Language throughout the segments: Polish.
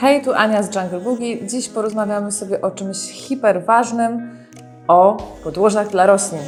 Hej, tu Ania z Jungle Boogie. Dziś porozmawiamy sobie o czymś hiperważnym, o podłożach dla roślin.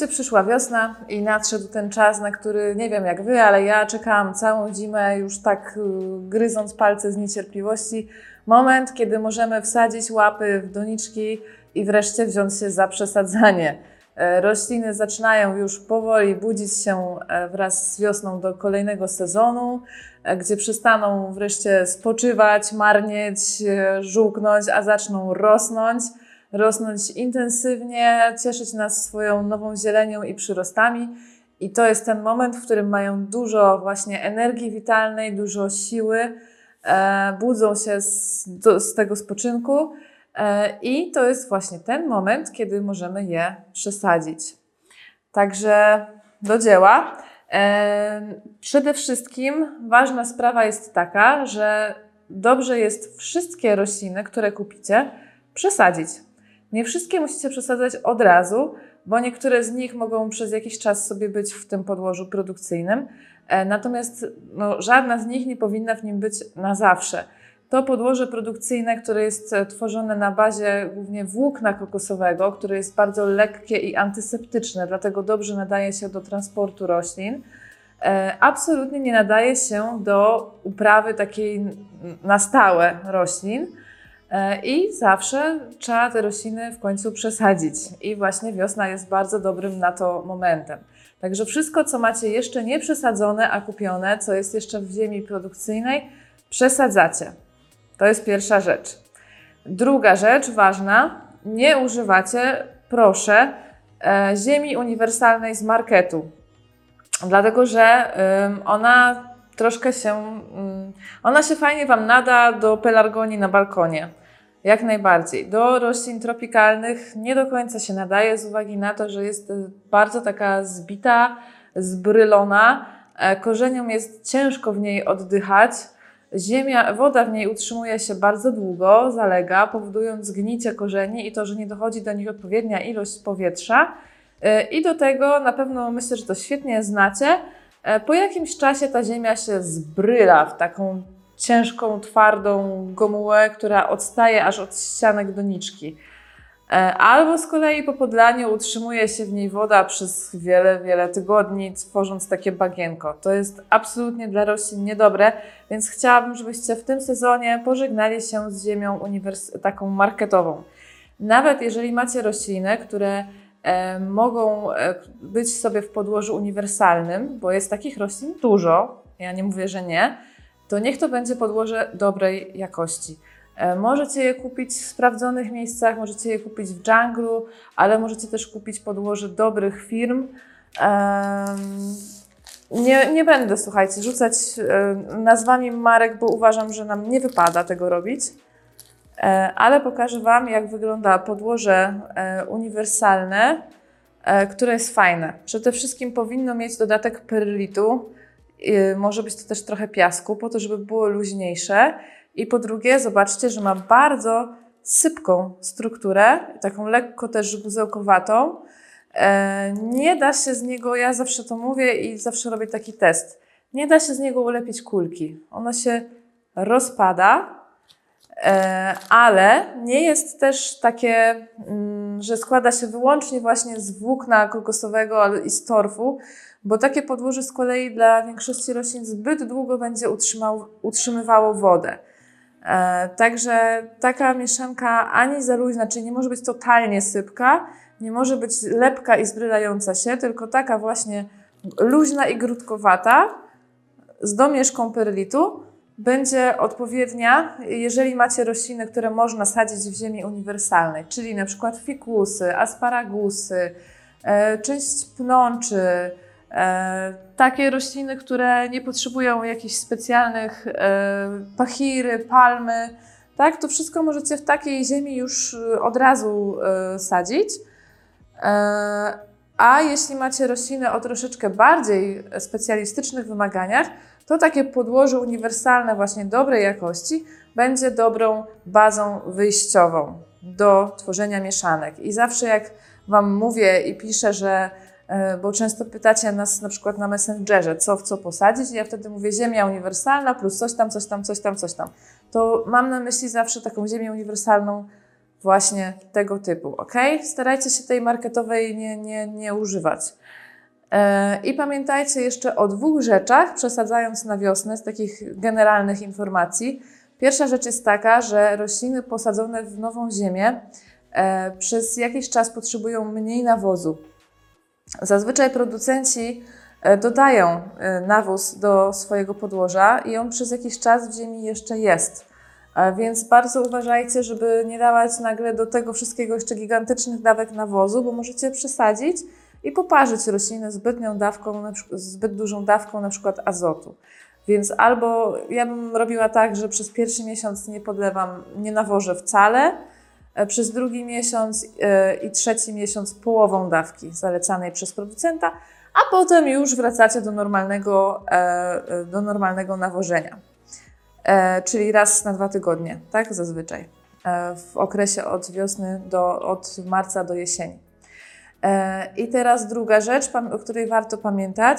Wreszcie przyszła wiosna i nadszedł ten czas, na który nie wiem jak wy, ale ja czekałam całą zimę, już tak y, gryząc palce z niecierpliwości. Moment, kiedy możemy wsadzić łapy w doniczki i wreszcie wziąć się za przesadzanie. E, Rośliny zaczynają już powoli budzić się e, wraz z wiosną do kolejnego sezonu, e, gdzie przestaną wreszcie spoczywać, marnieć, żółknąć, a zaczną rosnąć rosnąć intensywnie, cieszyć nas swoją nową zielenią i przyrostami. I to jest ten moment, w którym mają dużo właśnie energii witalnej, dużo siły, e, budzą się z, do, z tego spoczynku. E, I to jest właśnie ten moment, kiedy możemy je przesadzić. Także do dzieła. E, przede wszystkim ważna sprawa jest taka, że dobrze jest wszystkie rośliny, które kupicie, przesadzić. Nie wszystkie musicie przesadzać od razu, bo niektóre z nich mogą przez jakiś czas sobie być w tym podłożu produkcyjnym, e, natomiast no, żadna z nich nie powinna w nim być na zawsze. To podłoże produkcyjne, które jest e, tworzone na bazie głównie włókna kokosowego, które jest bardzo lekkie i antyseptyczne, dlatego dobrze nadaje się do transportu roślin, e, absolutnie nie nadaje się do uprawy takiej na stałe roślin. E, I zawsze trzeba te rośliny w końcu przesadzić. I właśnie wiosna jest bardzo dobrym na to momentem. Także wszystko, co macie jeszcze nie przesadzone, a kupione, co jest jeszcze w ziemi produkcyjnej, przesadzacie. To jest pierwsza rzecz. Druga rzecz ważna, nie używacie, proszę, e, ziemi uniwersalnej z marketu. Dlatego, że ona troszkę się, ona się fajnie Wam nada do pelargonii na balkonie. Jak najbardziej. Do roślin tropikalnych nie do końca się nadaje z uwagi na to, że jest y, bardzo taka zbita, zbrylona. E, Korzeniom jest ciężko w niej oddychać. Ziemia, woda w niej utrzymuje się bardzo długo, zalega, powodując zgnicie korzeni i to, że nie dochodzi do nich odpowiednia ilość powietrza. E, I do tego na pewno myślę, że to świetnie znacie. e, Po jakimś czasie ta ziemia się zbryla w taką ciężką, twardą gomułę, która odstaje aż od ścianek doniczki. E, Albo z kolei po podlaniu utrzymuje się w niej woda przez wiele, wiele tygodni, tworząc takie bagienko. To jest absolutnie dla roślin niedobre, więc chciałabym, żebyście w tym sezonie pożegnali się z ziemią taką marketową. Nawet jeżeli macie rośliny, które e, mogą e, być sobie w podłożu uniwersalnym, bo jest takich roślin dużo, ja nie mówię, że nie, to niech to będzie podłoże dobrej jakości. E, Możecie je kupić w sprawdzonych miejscach, możecie je kupić w junglu, ale możecie też kupić podłoże dobrych firm. Nie, nie będę, słuchajcie, rzucać e, nazwami marek, bo uważam, że nam nie wypada tego robić. E, Ale pokażę Wam, jak wygląda podłoże uniwersalne, które jest fajne. Przede wszystkim powinno mieć dodatek perlitu. Y, Może być to też trochę piasku, po to, żeby było luźniejsze. I po drugie, zobaczcie, że ma bardzo sypką strukturę, taką lekko też guzełkowatą. E, Nie da się z niego, ja zawsze to mówię i zawsze robię taki test. Nie da się z niego ulepić kulki. Ono się rozpada, e, ale nie jest też takie, mm, że składa się wyłącznie właśnie z włókna kokosowego i z torfu, bo takie podłoże z kolei dla większości roślin zbyt długo będzie utrzymał, utrzymywało wodę. E, także taka mieszanka ani za luźna, czyli nie może być totalnie sypka, nie może być lepka i zbrylająca się, tylko taka właśnie luźna i grudkowata z domieszką perlitu będzie odpowiednia, jeżeli macie rośliny, które można sadzić w ziemi uniwersalnej, czyli na przykład fikusy, asparagusy, e, część pnączy, takie rośliny, które nie potrzebują jakichś specjalnych e, pachiry, palmy, tak, to wszystko możecie w takiej ziemi już e, od razu e, sadzić. E, A jeśli macie rośliny o troszeczkę bardziej specjalistycznych wymaganiach, to takie podłoże uniwersalne, właśnie dobrej jakości, będzie dobrą bazą wyjściową do tworzenia mieszanek. I zawsze jak Wam mówię i piszę, że, e, bo często pytacie nas na przykład na Messengerze, co w co posadzić, i ja wtedy mówię ziemia uniwersalna plus coś tam, coś tam, coś tam, coś tam. To mam na myśli zawsze taką ziemię uniwersalną właśnie tego typu, ok? Starajcie się tej marketowej nie, nie, nie używać. E, I pamiętajcie jeszcze o dwóch rzeczach, przesadzając na wiosnę z takich generalnych informacji. Pierwsza rzecz jest taka, że rośliny posadzone w nową ziemię e, przez jakiś czas potrzebują mniej nawozu. Zazwyczaj producenci e, dodają e, nawóz do swojego podłoża i on przez jakiś czas w ziemi jeszcze jest. Więc bardzo uważajcie, żeby nie dawać nagle do tego wszystkiego jeszcze gigantycznych dawek nawozu, bo możecie przesadzić i poparzyć rośliny zbytnią dawką, zbyt dużą dawką na przykład azotu. Więc albo ja bym robiła tak, że przez pierwszy miesiąc nie podlewam, nie nawożę wcale, przez drugi miesiąc e, i trzeci miesiąc połową dawki zalecanej przez producenta, a potem już wracacie do normalnego, e, e, do normalnego nawożenia. E, czyli raz na dwa tygodnie, tak zazwyczaj, e, w okresie od wiosny do, od marca do jesieni. E, I teraz druga rzecz, o której warto pamiętać.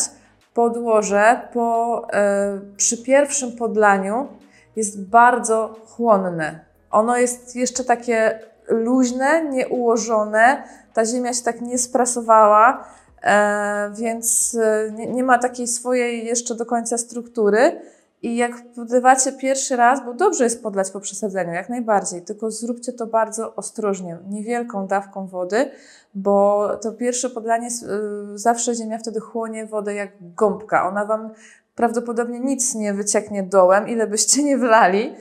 Podłoże po, e, przy pierwszym podlaniu jest bardzo chłonne. Ono jest jeszcze takie luźne, nieułożone. Ta ziemia się tak nie sprasowała, e, więc e, nie, nie ma takiej swojej jeszcze do końca struktury. I jak podlewacie pierwszy raz, bo dobrze jest podlać po przesadzeniu, jak najbardziej, tylko zróbcie to bardzo ostrożnie, niewielką dawką wody, bo to pierwsze podlanie, y, zawsze ziemia wtedy chłonie wodę jak gąbka. Ona Wam prawdopodobnie nic nie wycieknie dołem, ile byście nie wlali, e,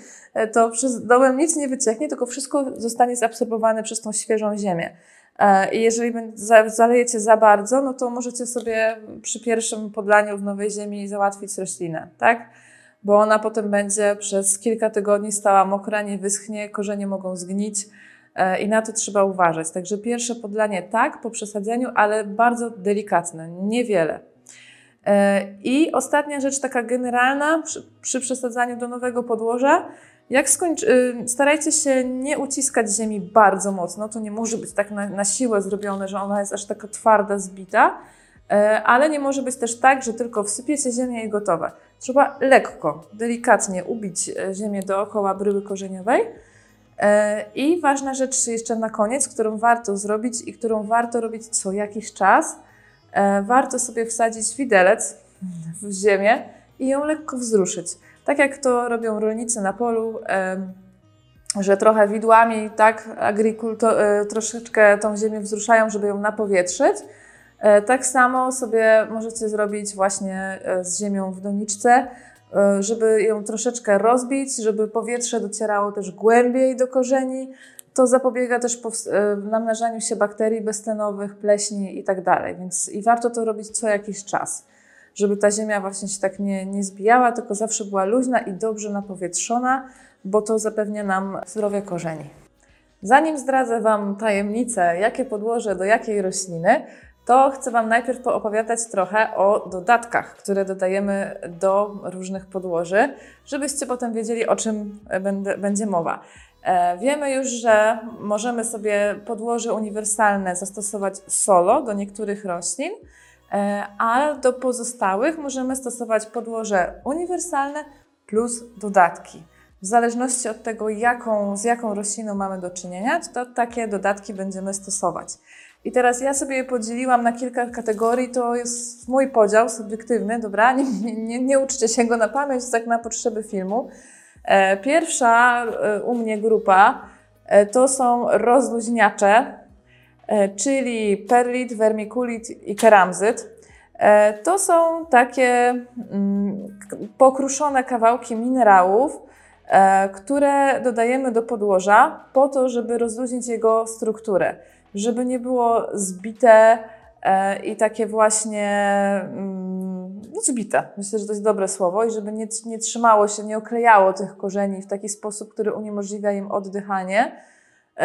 to przez dołem nic nie wycieknie, tylko wszystko zostanie zaabsorbowane przez tą świeżą ziemię. E, I jeżeli zalejecie za bardzo, no to możecie sobie przy pierwszym podlaniu w nowej ziemi załatwić roślinę, tak? Bo ona potem będzie przez kilka tygodni stała mokra, nie wyschnie, korzenie mogą zgnić e, i na to trzeba uważać. Także pierwsze podlanie tak, po przesadzeniu, ale bardzo delikatne, niewiele. E, I ostatnia rzecz, taka generalna, przy, przy przesadzaniu do nowego podłoża, jak skończy, starajcie się nie uciskać ziemi bardzo mocno, to nie może być tak na, na siłę zrobione, że ona jest aż taka twarda, zbita, e, ale nie może być też tak, że tylko wsypiecie ziemię i gotowe. Trzeba lekko, delikatnie ubić e, ziemię dookoła bryły korzeniowej. E, I ważna rzecz jeszcze na koniec, którą warto zrobić i którą warto robić co jakiś czas, warto sobie wsadzić widelec w ziemię i ją lekko wzruszyć. Tak jak to robią rolnicy na polu, że trochę widłami, tak, agrikulto, e, troszeczkę tą ziemię wzruszają, żeby ją napowietrzyć. E, Tak samo sobie możecie zrobić właśnie e, z ziemią w doniczce, żeby ją troszeczkę rozbić, żeby powietrze docierało też głębiej do korzeni. To zapobiega też namnażaniu się bakterii beztlenowych, pleśni i tak dalej. Więc i warto to robić co jakiś czas, żeby ta ziemia właśnie się tak nie, nie zbijała, tylko zawsze była luźna i dobrze napowietrzona, bo to zapewnia nam zdrowie korzeni. Zanim zdradzę Wam tajemnicę, jakie podłoże do jakiej rośliny, to chcę Wam najpierw poopowiadać trochę o dodatkach, które dodajemy do różnych podłoży, żebyście potem wiedzieli, o czym będzie mowa. E, wiemy już, że możemy sobie podłoże uniwersalne zastosować solo do niektórych roślin, a do pozostałych możemy stosować podłoże uniwersalne plus dodatki. W zależności od tego, jaką, z jaką rośliną mamy do czynienia, to takie dodatki będziemy stosować. I teraz ja sobie je podzieliłam na kilka kategorii, to jest mój podział subiektywny, dobra? Nie, nie, nie, uczcie się go na pamięć, tak na potrzeby filmu. E, Pierwsza e, u mnie grupa e, to są rozluźniacze, e, czyli perlit, vermiculit i keramzyt. E, To są takie mm, pokruszone kawałki minerałów, e, które dodajemy do podłoża po to, żeby rozluźnić jego strukturę, żeby nie było zbite e, i takie właśnie mm, no zbite. Myślę, że to jest dobre słowo i żeby nie, nie trzymało się, nie oklejało tych korzeni w taki sposób, który uniemożliwia im oddychanie, e,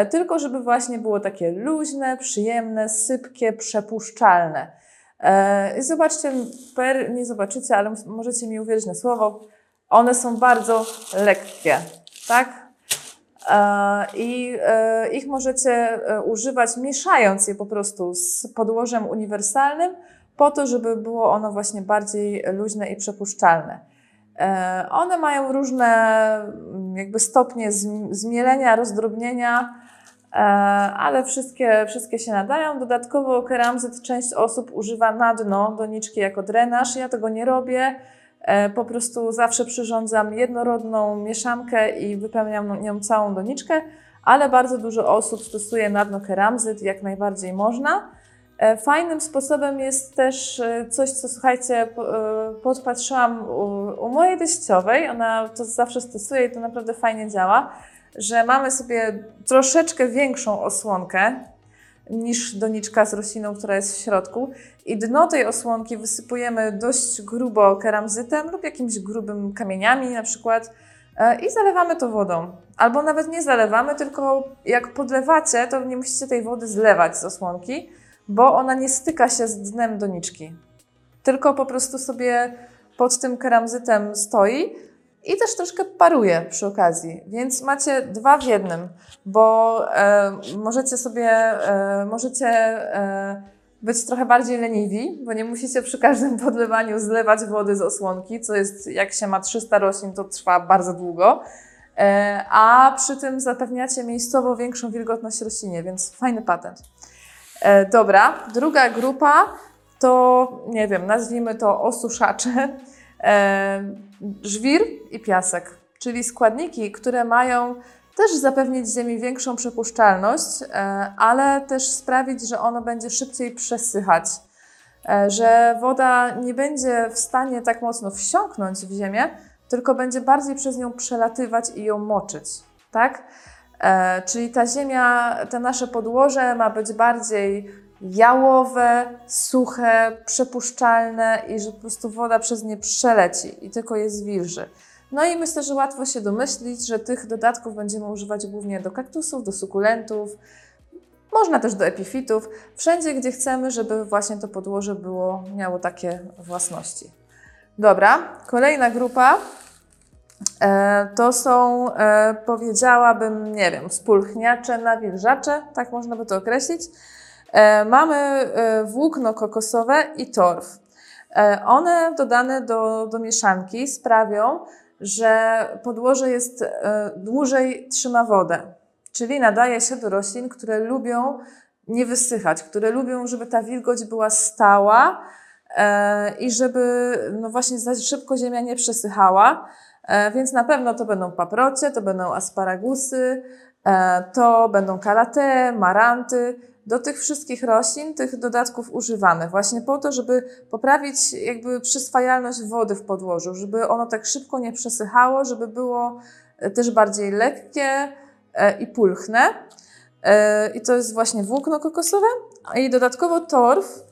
tylko żeby właśnie było takie luźne, przyjemne, sypkie, przepuszczalne. E, I zobaczcie, per, nie zobaczycie, ale możecie mi uwierzyć na słowo, one są bardzo lekkie, tak? E, I e, ich możecie e, używać mieszając je po prostu z podłożem uniwersalnym, po to, żeby było ono właśnie bardziej luźne i przepuszczalne. E, One mają różne mm, jakby stopnie zm- zmielenia, rozdrobnienia, e, ale wszystkie, wszystkie się nadają. Dodatkowo keramzyt część osób używa na dno doniczki jako drenaż. Ja tego nie robię. E, Po prostu zawsze przyrządzam jednorodną mieszankę i wypełniam nią całą doniczkę, ale bardzo dużo osób stosuje na dno keramzyt, jak najbardziej można. E, Fajnym sposobem jest też e, coś, co słuchajcie, po- e, podpatrzyłam u, u mojej teściowej. Ona to zawsze stosuje i to naprawdę fajnie działa, że mamy sobie troszeczkę większą osłonkę niż doniczka z rośliną, która jest w środku. I dno tej osłonki wysypujemy dość grubo keramzytem lub jakimiś grubym kamieniami na przykład e, i zalewamy to wodą. Albo nawet nie zalewamy, tylko jak podlewacie, to nie musicie tej wody zlewać z osłonki, bo ona nie styka się z dnem doniczki. Tylko po prostu sobie pod tym keramzytem stoi i też troszkę paruje przy okazji. Więc macie dwa w jednym, bo e, możecie sobie, e, możecie e, być trochę bardziej leniwi, bo nie musicie przy każdym podlewaniu zlewać wody z osłonki, co jest, jak się ma 300 roślin, to trwa bardzo długo. E, a przy tym zapewniacie miejscowo większą wilgotność roślinie, więc fajny patent. E, dobra, druga grupa to, nie wiem, nazwijmy to osuszacze, żwir i piasek, czyli składniki, które mają też zapewnić ziemi większą przepuszczalność, e, ale też sprawić, że ono będzie szybciej przesychać, e, że woda nie będzie w stanie tak mocno wsiąknąć w ziemię, tylko będzie bardziej przez nią przelatywać i ją moczyć, tak? E, czyli ta ziemia, te nasze podłoże ma być bardziej jałowe, suche, przepuszczalne i że po prostu woda przez nie przeleci i tylko je zwilży. No i myślę, że łatwo się domyślić, że tych dodatków będziemy używać głównie do kaktusów, do sukulentów, można też do epifitów, wszędzie gdzie chcemy, żeby właśnie to podłoże było, miało takie własności. Dobra, kolejna grupa E, To są, e, powiedziałabym, nie wiem, spulchniacze, nawilżacze, tak można by to określić. E, Mamy e, włókno kokosowe i torf. E, One dodane do, do mieszanki sprawią, że podłoże jest dłużej trzyma wodę, czyli nadaje się do roślin, które lubią nie wysychać, które lubią, żeby ta wilgoć była stała i żeby no właśnie za szybko ziemia nie przesychała. Więc na pewno to będą paprocie, to będą asparagusy, to będą kalate, maranty. Do tych wszystkich roślin tych dodatków używamy właśnie po to, żeby poprawić jakby przyswajalność wody w podłożu, żeby ono tak szybko nie przesychało, żeby było e, też bardziej lekkie e, i pulchne. E, I to jest właśnie włókno kokosowe. I dodatkowo torf,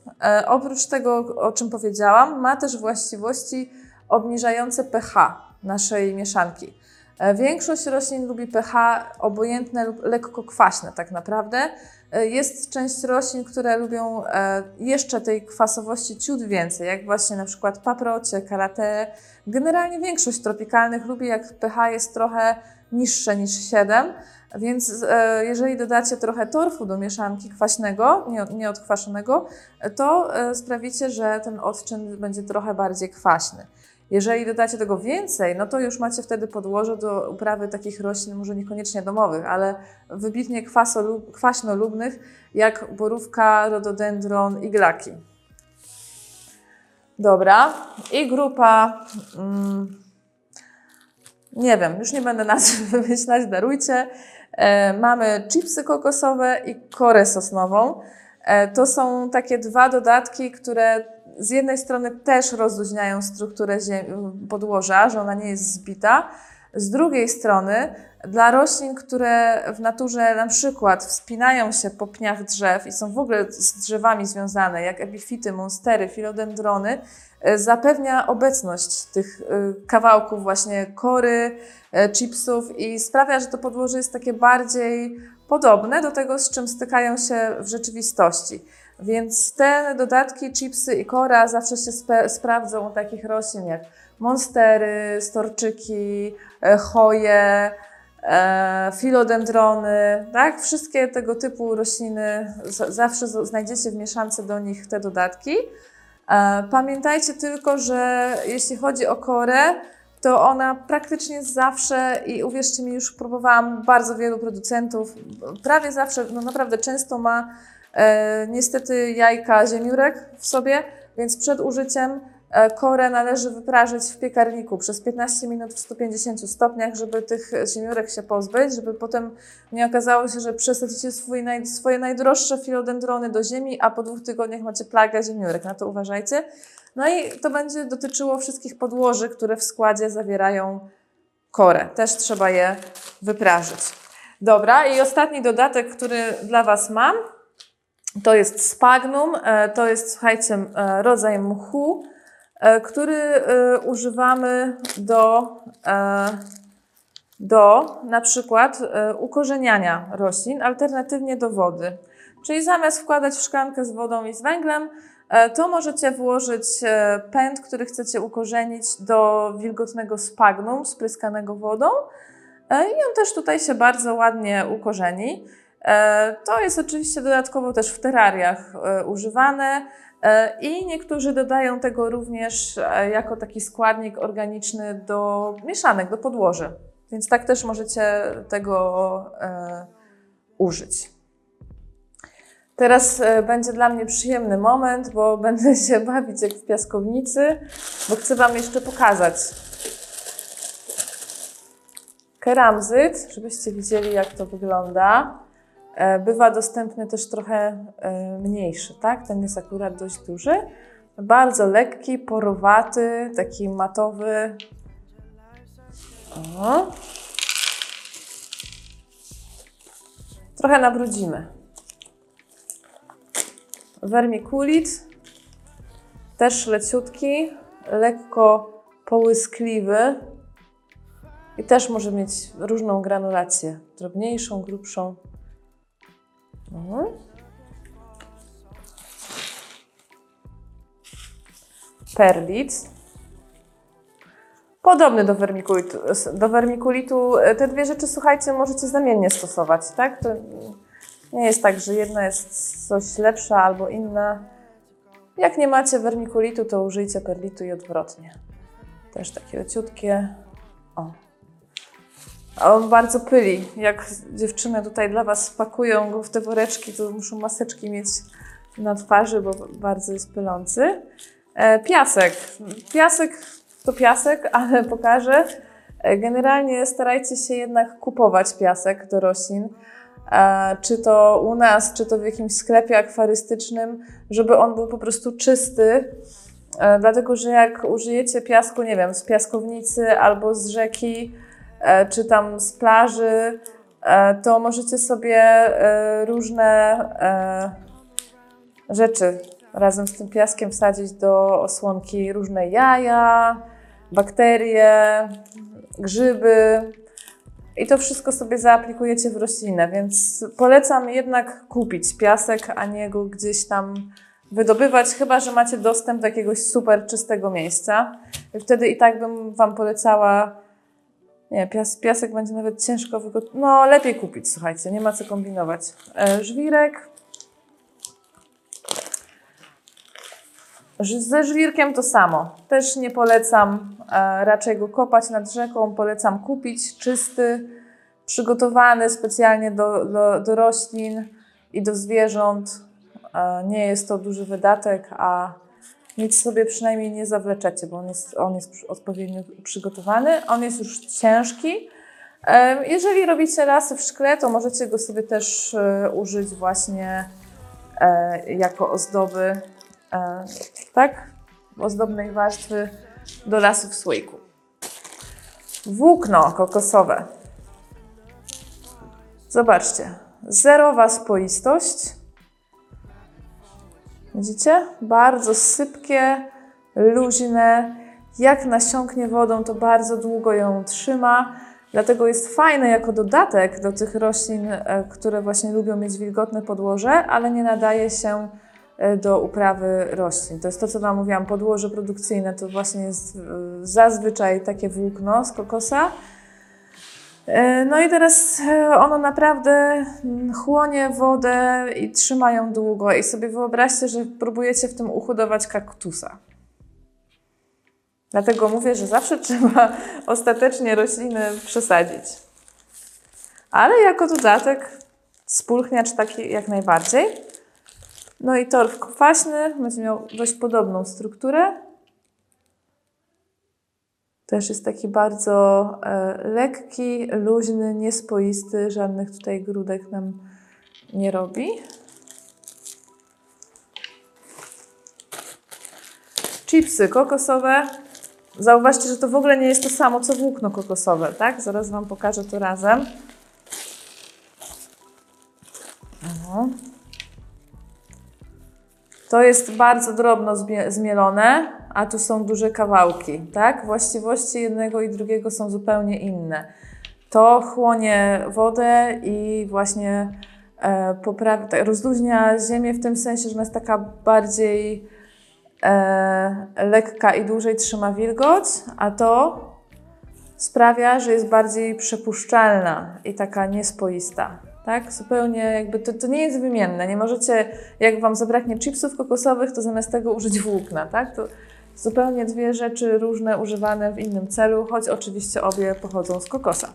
oprócz tego, o czym powiedziałam, ma też właściwości obniżające pH naszej mieszanki. Większość roślin lubi pH obojętne lub lekko kwaśne tak naprawdę. E, Jest część roślin, które lubią e, jeszcze tej kwasowości ciut więcej, jak właśnie na przykład paprocie, karate. Generalnie większość tropikalnych lubi, jak pH jest trochę niższe niż 7, więc e, jeżeli dodacie trochę torfu do mieszanki kwaśnego, nie, nieodkwaszonego, to sprawicie, że ten odczyn będzie trochę bardziej kwaśny. Jeżeli dodacie tego więcej, no to już macie wtedy podłoże do uprawy takich roślin, może niekoniecznie domowych, ale wybitnie kwaśnolubnych, jak borówka, rododendron, iglaki. Dobra. I grupa, mm, nie wiem, już nie będę nazw wymyślać, darujcie. E, mamy chipsy kokosowe i korę sosnową. E, to są takie dwa dodatki, które z jednej strony też rozluźniają strukturę podłoża, że ona nie jest zbita. Z drugiej strony, dla roślin, które w naturze na przykład wspinają się po pniach drzew i są w ogóle z drzewami związane, jak epifity, monstery, filodendrony, e, zapewnia obecność tych e, kawałków właśnie kory, e, chipsów i sprawia, że to podłoże jest takie bardziej podobne do tego, z czym stykają się w rzeczywistości. Więc te dodatki, chipsy i kora zawsze się sprawdzą u takich roślin jak monstery, storczyki, e, choje, e, filodendrony, tak? Wszystkie tego typu rośliny zawsze znajdziecie w mieszance do nich te dodatki. E, Pamiętajcie tylko, że jeśli chodzi o korę, to ona praktycznie zawsze, i uwierzcie mi, już próbowałam bardzo wielu producentów, prawie zawsze, no naprawdę często ma niestety jajka ziemiórek w sobie, więc przed użyciem e, korę należy wyprażyć w piekarniku przez 15 minut w 150 stopniach, żeby tych ziemiórek się pozbyć, żeby potem nie okazało się, że przesadzicie swój swoje najdroższe filodendrony do ziemi, a po dwóch tygodniach macie plagę ziemiórek. Na to uważajcie. No i to będzie dotyczyło wszystkich podłoży, które w składzie zawierają korę. Też trzeba je wyprażyć. Dobra, i ostatni dodatek, który dla Was mam, to jest spagnum. E, To jest, słuchajcie, e, rodzaj mchu, e, który używamy do, do na przykład ukorzeniania roślin, alternatywnie do wody. Czyli zamiast wkładać w szklankę z wodą i z węglem, to możecie włożyć pęd, który chcecie ukorzenić do wilgotnego spagnum spryskanego wodą i on też tutaj się bardzo ładnie ukorzeni. E, To jest oczywiście dodatkowo też w terrariach e, używane e, i niektórzy dodają tego również jako taki składnik organiczny do mieszanek, do podłoży. Więc tak też możecie tego użyć. Teraz będzie dla mnie przyjemny moment, bo będę się bawić jak w piaskownicy, bo chcę Wam jeszcze pokazać keramzyt, żebyście widzieli jak to wygląda. E, Bywa dostępny też trochę e, mniejszy, tak? Ten jest akurat dość duży. Bardzo lekki, porowaty, taki matowy. O. Trochę nabrudzimy. Wermikulit, też leciutki, lekko połyskliwy i też może mieć różną granulację, drobniejszą, grubszą. Mhm. Perlit. Podobny do wermikulitu. Do wermikulitu. Te dwie rzeczy, słuchajcie, możecie zamiennie stosować, tak? To nie jest tak, że jedna jest coś lepsza albo inna. Jak nie macie wermikulitu, to użyjcie perlitu i odwrotnie. Też takie leciutkie. O. A on bardzo pyli. Jak dziewczyny tutaj dla Was pakują go w te woreczki, to muszą maseczki mieć na twarzy, bo bardzo jest pylący. E, piasek. Piasek to piasek, ale pokażę. E, Generalnie starajcie się jednak kupować piasek do roślin. E, Czy to u nas, czy to w jakimś sklepie akwarystycznym, żeby on był po prostu czysty. Dlatego, że jak użyjecie piasku, nie wiem, z piaskownicy albo z rzeki, czy tam z plaży, e, to możecie sobie e, różne e, rzeczy razem z tym piaskiem wsadzić do osłonki, różne jaja, bakterie, grzyby. I to wszystko sobie zaaplikujecie w roślinę, więc polecam jednak kupić piasek, a nie go gdzieś tam wydobywać, chyba że macie dostęp do jakiegoś super czystego miejsca. Wtedy i tak bym Wam polecała. Nie, pias, piasek będzie nawet ciężko wygotować. No, lepiej kupić, słuchajcie, nie ma co kombinować. E, żwirek. Ze żwirkiem to samo. Też nie polecam e, raczej go kopać nad rzeką. Polecam kupić czysty, przygotowany specjalnie do, do, do roślin i do zwierząt. E, nie jest to duży wydatek, a nic sobie przynajmniej nie zawleczecie, bo on jest, on jest odpowiednio przygotowany. On jest już ciężki. Jeżeli robicie lasy w szkle, to możecie go sobie też e, użyć właśnie e, jako ozdoby. E, tak? ozdobnej warstwy do lasu w słoiku. Włókno kokosowe. Zobaczcie, zerowa spoistość. Widzicie? Bardzo sypkie, luźne. Jak nasiąknie wodą, to bardzo długo ją trzyma. Dlatego jest fajne jako dodatek do tych roślin, e, które właśnie lubią mieć wilgotne podłoże, ale nie nadaje się e, do uprawy roślin. To jest to, co Wam mówiłam, podłoże produkcyjne to właśnie jest e, zazwyczaj takie włókno z kokosa. E, No i teraz e, ono naprawdę mm, chłonie wodę i trzyma ją długo. I sobie wyobraźcie, że próbujecie w tym uhodować kaktusa. Dlatego mówię, że zawsze trzeba ostatecznie rośliny przesadzić. Ale jako dodatek spulchniacz taki jak najbardziej. No i torf kwaśny będzie miał dość podobną strukturę. Też jest taki bardzo e, lekki, luźny, niespoisty, żadnych tutaj grudek nam nie robi. Chipsy kokosowe. Zauważcie, że to w ogóle nie jest to samo co włókno kokosowe, tak? Zaraz Wam pokażę to razem. O. To jest bardzo drobno zmie- zmielone, a tu są duże kawałki, tak? Właściwości jednego i drugiego są zupełnie inne. To chłonie wodę i właśnie e, poprawia, tak, rozluźnia ziemię w tym sensie, że ona jest taka bardziej e, lekka i dłużej trzyma wilgoć, a to sprawia, że jest bardziej przepuszczalna i taka niespoista. Tak? Zupełnie jakby to, to nie jest wymienne. Nie możecie, jak Wam zabraknie chipsów kokosowych, to zamiast tego użyć włókna. Tak? To zupełnie dwie rzeczy różne, używane w innym celu, choć oczywiście obie pochodzą z kokosa.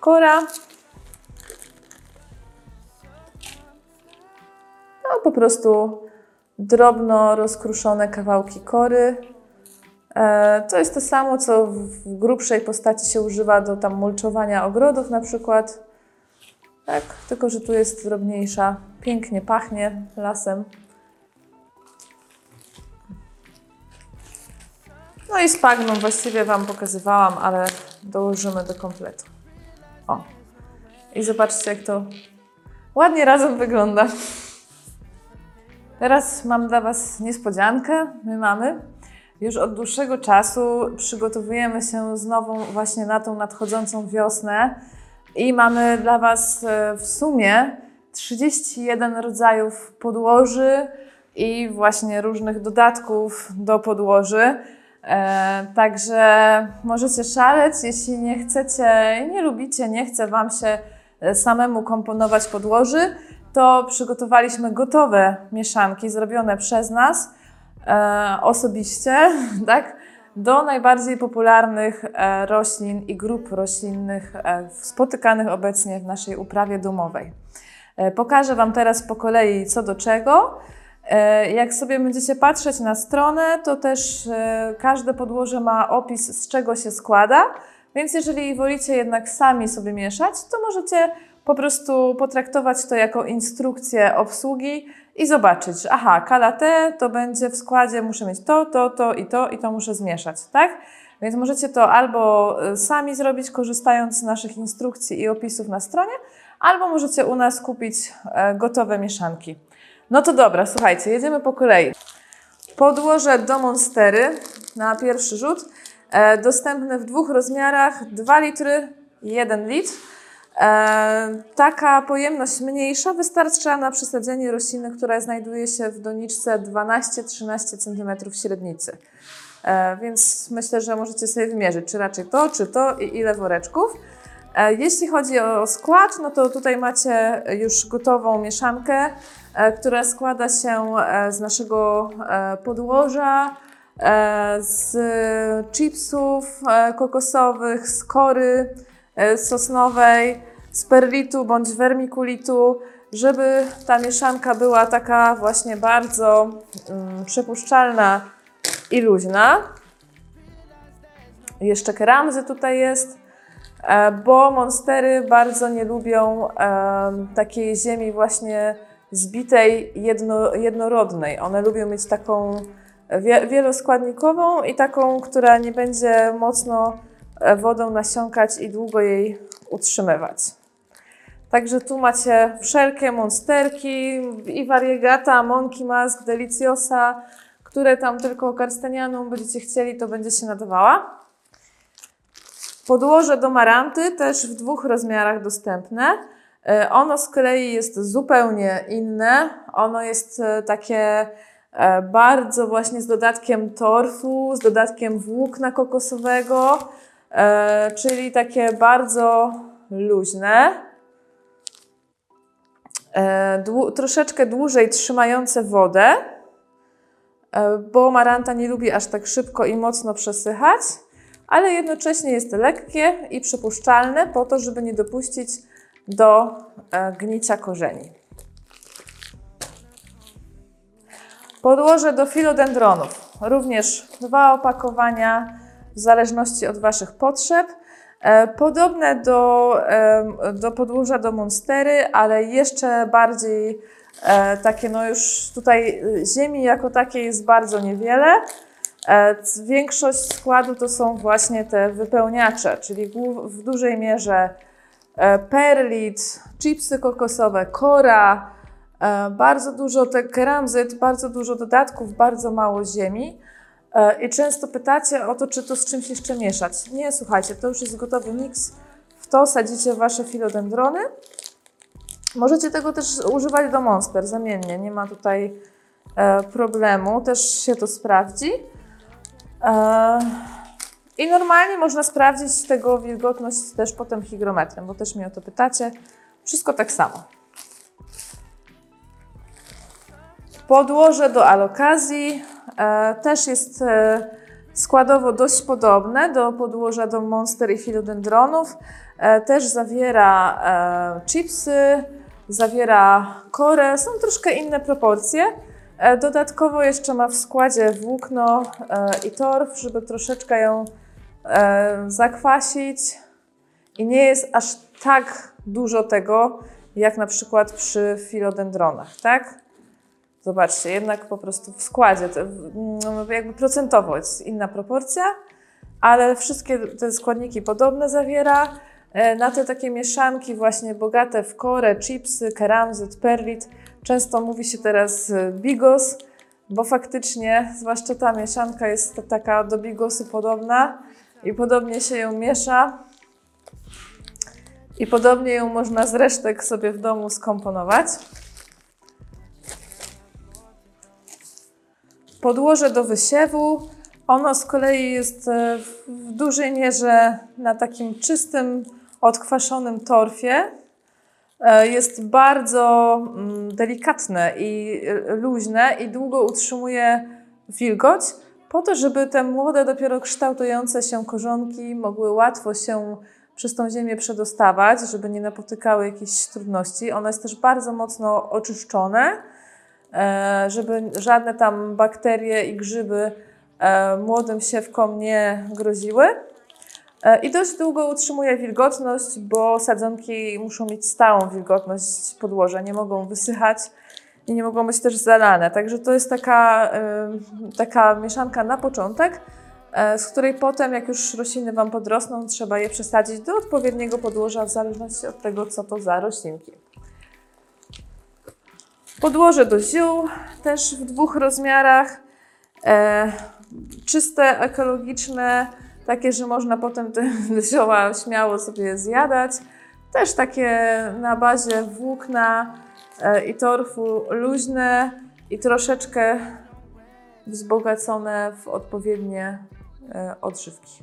Kora. No po prostu drobno rozkruszone kawałki kory. E, To jest to samo, co w grubszej postaci się używa do tam mulczowania ogrodów na przykład. Tak, tylko że tu jest drobniejsza. Pięknie pachnie lasem. No i spagną właściwie Wam pokazywałam, ale dołożymy do kompletu. O. I zobaczcie, jak to ładnie razem wygląda. Teraz mam dla Was niespodziankę. My mamy. Już od dłuższego czasu przygotowujemy się znowu właśnie na tą nadchodzącą wiosnę i mamy dla Was e, w sumie 31 rodzajów podłoży i właśnie różnych dodatków do podłoży. E, także możecie szaleć, jeśli nie chcecie, nie lubicie, nie chce Wam się e, samemu komponować podłoży, to przygotowaliśmy gotowe mieszanki zrobione przez nas osobiście, tak? Do najbardziej popularnych e, roślin i grup roślinnych e, spotykanych obecnie w naszej uprawie domowej. E, Pokażę Wam teraz po kolei co do czego. Jak sobie będziecie patrzeć na stronę, to też każde podłoże ma opis, z czego się składa, więc jeżeli wolicie jednak sami sobie mieszać, to możecie po prostu potraktować to jako instrukcję obsługi i zobaczyć, aha, kala te to będzie w składzie, muszę mieć to, to, to i to i to muszę zmieszać, tak? Więc możecie to albo y, sami zrobić, korzystając z naszych instrukcji i opisów na stronie, albo możecie u nas kupić e, gotowe mieszanki. No to dobra, słuchajcie, jedziemy po kolei. Podłoże do Monstery na pierwszy rzut. E, dostępne w dwóch rozmiarach: 2 litry i 1 litr. E, taka pojemność mniejsza wystarcza na przesadzenie rośliny, która znajduje się w doniczce 12-13 cm średnicy. E, więc myślę, że możecie sobie wymierzyć, czy raczej to, czy to i ile woreczków. E, Jeśli chodzi o skład, no to tutaj macie już gotową mieszankę, która składa się z naszego podłoża, z chipsów kokosowych, z kory e, sosnowej, z perlitu bądź wermikulitu, żeby ta mieszanka była taka właśnie bardzo mm, przepuszczalna i luźna. Jeszcze keramzy tutaj jest, e, bo monstery bardzo nie lubią em, takiej ziemi właśnie zbitej, jedno, jednorodnej. One lubią mieć taką wie, wieloskładnikową i taką, która nie będzie mocno e, wodą nasiąkać i długo jej utrzymywać. Także tu macie wszelkie monsterki i variegata, monkey mask, deliciosa, które tam tylko karstenianą będziecie chcieli, to będzie się nadawała. Podłoże do maranty też w dwóch rozmiarach dostępne. E, Ono z kolei jest zupełnie inne. Ono jest e, takie e, bardzo właśnie z dodatkiem torfu, z dodatkiem włókna kokosowego, e, czyli takie bardzo luźne. E, troszeczkę dłużej trzymające wodę, e, bo maranta nie lubi aż tak szybko i mocno przesychać, ale jednocześnie jest lekkie i przypuszczalne po to, żeby nie dopuścić do gnicia korzeni. Podłoże do filodendronów. Również dwa opakowania w zależności od Waszych potrzeb. E, Podobne do, do podłoża do monstery, ale jeszcze bardziej e, takie, no już tutaj y, ziemi jako takiej jest bardzo niewiele. E, Większość składu to są właśnie te wypełniacze, czyli w dużej mierze e, perlit, chipsy kokosowe, kora, e, bardzo dużo te keramzyt, bardzo dużo dodatków, bardzo mało ziemi. E, I często pytacie o to, czy to z czymś jeszcze mieszać. Nie, słuchajcie, to już jest gotowy miks. W to sadzicie wasze filodendrony. Możecie tego też używać do monster zamiennie, nie ma tutaj e, problemu, też się to sprawdzi. E, I normalnie można sprawdzić tego wilgotność też potem hygrometrem, bo też mnie o to pytacie. Wszystko tak samo. Podłoże do alokazji e, też jest e, składowo dość podobne do podłoża do monster i filodendronów. E, też zawiera chipsy, zawiera korę, są troszkę inne proporcje. Dodatkowo jeszcze ma w składzie włókno i torf, żeby troszeczkę ją zakwasić. I nie jest aż tak dużo tego, jak na przykład przy filodendronach, tak? Zobaczcie, jednak po prostu w składzie, mm, jakby procentowo jest inna proporcja, ale wszystkie te składniki podobne zawiera. E, Na te takie mieszanki właśnie bogate w korę, chipsy, keramzyt, perlit, często mówi się teraz e, bigos, bo faktycznie, zwłaszcza ta mieszanka jest ta- taka do bigosu podobna i podobnie się ją miesza. I podobnie ją można z resztek sobie w domu skomponować. Podłoże do wysiewu. Ono z kolei jest e, w dużej mierze na takim czystym, odkwaszonym torfie. E, Jest bardzo mm, delikatne i e, luźne i długo utrzymuje wilgoć, po to, żeby te młode, dopiero kształtujące się korzonki mogły łatwo się przez tą ziemię przedostawać, żeby nie napotykały jakichś trudności. Ono jest też bardzo mocno oczyszczone żeby żadne tam bakterie i grzyby e, młodym siewkom nie groziły. E, I dość długo utrzymuje wilgotność, bo sadzonki muszą mieć stałą wilgotność podłoża, nie mogą wysychać i nie mogą być też zalane. Także to jest taka, e, taka mieszanka na początek, e, z której potem, jak już rośliny Wam podrosną, trzeba je przesadzić do odpowiedniego podłoża w zależności od tego, co to za roślinki. Podłoże do ziół też w dwóch rozmiarach. E, czyste, ekologiczne, takie, że można potem te zioła śmiało sobie zjadać. Też takie na bazie włókna e, i torfu luźne i troszeczkę wzbogacone w odpowiednie e, odżywki.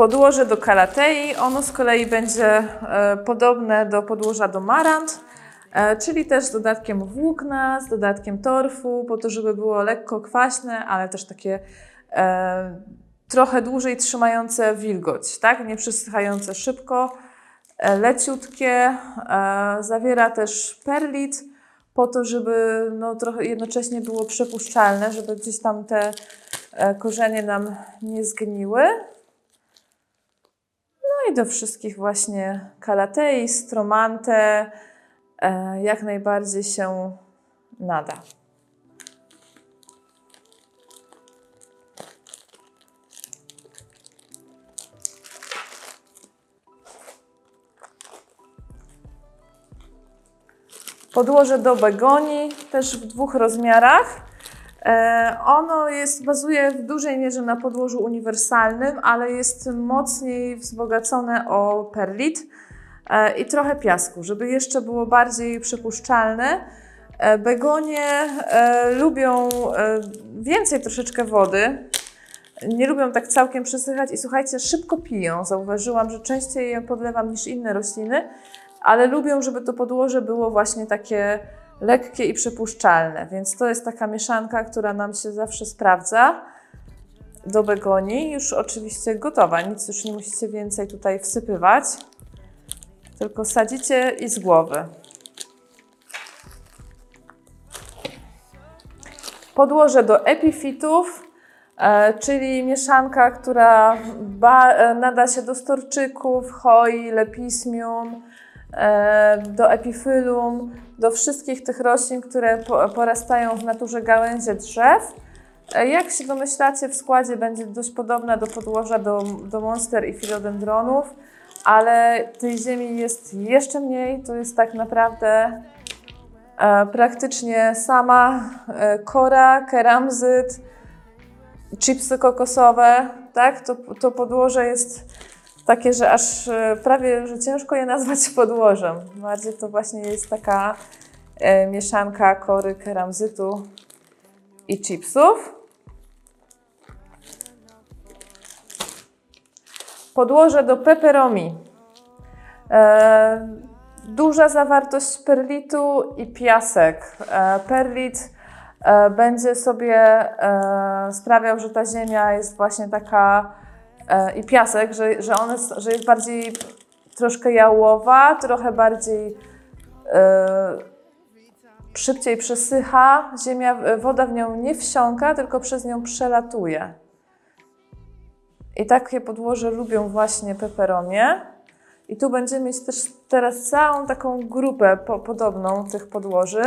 Podłoże do kalatei, ono z kolei będzie e, podobne do podłoża do marant, e, czyli też z dodatkiem włókna, z dodatkiem torfu, po to, żeby było lekko kwaśne, ale też takie e, trochę dłużej trzymające wilgoć, tak? nie przesychające szybko, leciutkie. Zawiera też perlit, po to, żeby no, trochę jednocześnie było przepuszczalne, żeby gdzieś tam te korzenie nam nie zgniły. I do wszystkich właśnie kalatei, stromante, e, jak najbardziej się nada. Podłoże do begonii, też w dwóch rozmiarach. E, Ono jest, bazuje w dużej mierze na podłożu uniwersalnym, ale jest mocniej wzbogacone o perlit e, i trochę piasku, żeby jeszcze było bardziej przepuszczalne. E, Begonie lubią więcej troszeczkę wody. Nie lubią tak całkiem przesychać i słuchajcie, szybko piją. Zauważyłam, że częściej je podlewam niż inne rośliny, ale lubią, żeby to podłoże było właśnie takie lekkie i przepuszczalne. Więc to jest taka mieszanka, która nam się zawsze sprawdza do begonii. Już oczywiście gotowa, nic już nie musicie więcej tutaj wsypywać, tylko sadzicie i z głowy. Podłoże do epifitów, e, czyli mieszanka, która e, nada się do storczyków, choi, lepismium, do epifylum, do wszystkich tych roślin, które po- porastają w naturze gałęzie drzew. E, Jak się domyślacie, w składzie będzie dość podobna do podłoża do, do monster i filodendronów, ale tej ziemi jest jeszcze mniej. To jest tak naprawdę e, praktycznie sama e, kora, keramzyt, chipsy kokosowe, tak? To, to podłoże jest takie, że aż e, prawie, że ciężko je nazwać podłożem. Bardziej to właśnie jest taka e, mieszanka kory, keramzytu i chipsów. Podłoże do peperomi. E, duża zawartość perlitu i piasek. E, perlit e, będzie sobie e, sprawiał, że ta ziemia jest właśnie taka i piasek, że, że, one, s- że jest bardziej troszkę jałowa, trochę bardziej e, szybciej przesycha. Ziemia, e, woda w nią nie wsiąka, tylko przez nią przelatuje. I takie podłoże lubią właśnie peperomie. I tu będziemy mieć też teraz całą taką grupę po, podobną tych podłoży,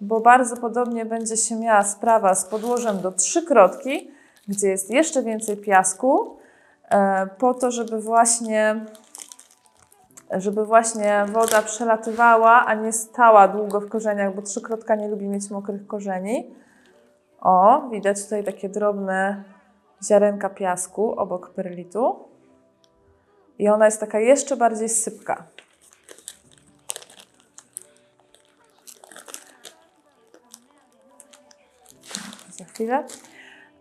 bo bardzo podobnie będzie się miała sprawa z podłożem do trzykrotki, gdzie jest jeszcze więcej piasku, e, po to, żeby właśnie, żeby właśnie woda przelatywała, a nie stała długo w korzeniach, bo trzykrotka nie lubi mieć mokrych korzeni. O, widać tutaj takie drobne ziarenka piasku obok perlitu. I ona jest taka jeszcze bardziej sypka. Za chwilę.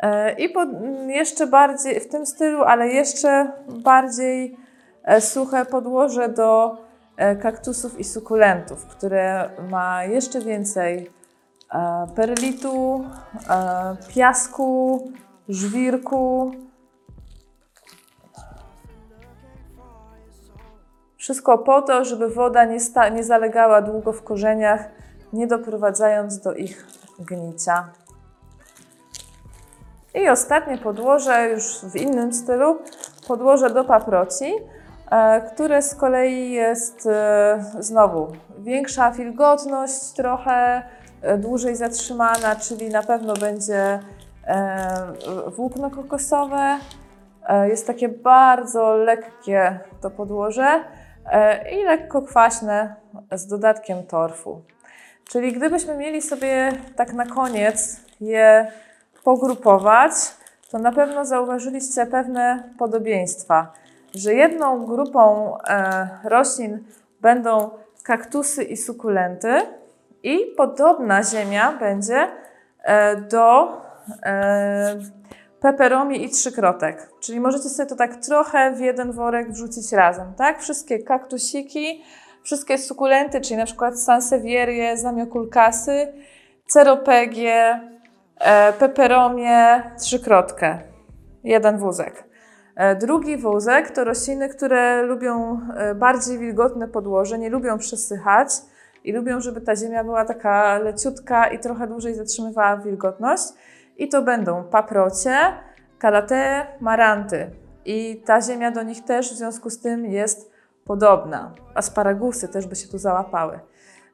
E, I pod, m, jeszcze bardziej w tym stylu, ale jeszcze bardziej e, suche podłoże do e, kaktusów i sukulentów, które ma jeszcze więcej perlitu, piasku, żwirku, Wszystko po to, żeby woda nie, nie zalegała długo w korzeniach, nie doprowadzając do ich gnicia. I ostatnie podłoże, już w innym stylu, podłoże do paproci, e, które z kolei jest e, znowu większa wilgotność, trochę e, dłużej zatrzymana, czyli na pewno będzie włókno kokosowe. Jest takie bardzo lekkie to podłoże i lekko kwaśne z dodatkiem torfu. Czyli gdybyśmy mieli sobie tak na koniec je pogrupować, to na pewno zauważyliście pewne podobieństwa, że jedną grupą e, roślin będą kaktusy i sukulenty i podobna ziemia będzie e, do e, peperomi i trzykrotek. Czyli możecie sobie to tak trochę w jeden worek wrzucić razem, tak? Wszystkie kaktusiki, wszystkie sukulenty, czyli na przykład sansevierie, zamiokulkasy, ceropegie, peperomie, trzykrotkę. Jeden wózek. E, Drugi wózek to rośliny, które lubią e, bardziej wilgotne podłoże, nie lubią przesychać i lubią, żeby ta ziemia była taka leciutka i trochę dłużej zatrzymywała wilgotność. I to będą paprocie, kalate, maranty. I ta ziemia do nich też w związku z tym jest podobna. Asparagusy też by się tu załapały.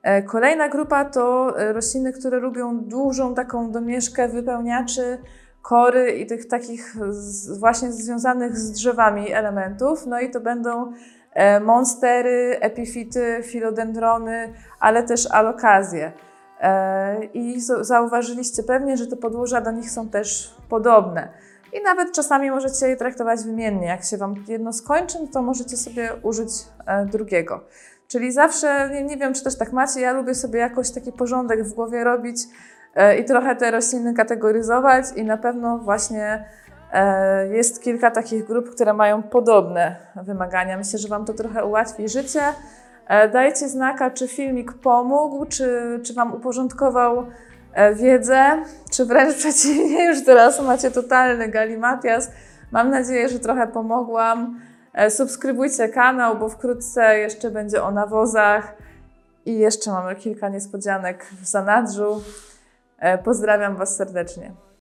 E, Kolejna grupa to e, rośliny, które lubią dużą taką domieszkę wypełniaczy, kory i tych takich właśnie związanych z drzewami elementów. No i to będą e, monstery, epifity, filodendrony, ale też alokazje. I zauważyliście pewnie, że te podłoża do nich są też podobne. I nawet czasami możecie je traktować wymiennie. Jak się Wam jedno skończy, to możecie sobie użyć drugiego. Czyli zawsze, nie, nie wiem czy też tak macie, ja lubię sobie jakoś taki porządek w głowie robić e, i trochę te rośliny kategoryzować i na pewno właśnie e, jest kilka takich grup, które mają podobne wymagania. Myślę, że Wam to trochę ułatwi życie. E, Dajcie znaka, czy filmik pomógł, czy, czy Wam uporządkował wiedzę, czy wręcz przeciwnie, już teraz macie totalny galimatias. Mam nadzieję, że trochę pomogłam. E, Subskrybujcie kanał, bo wkrótce jeszcze będzie o nawozach i jeszcze mamy kilka niespodzianek w zanadrzu. E, Pozdrawiam Was serdecznie.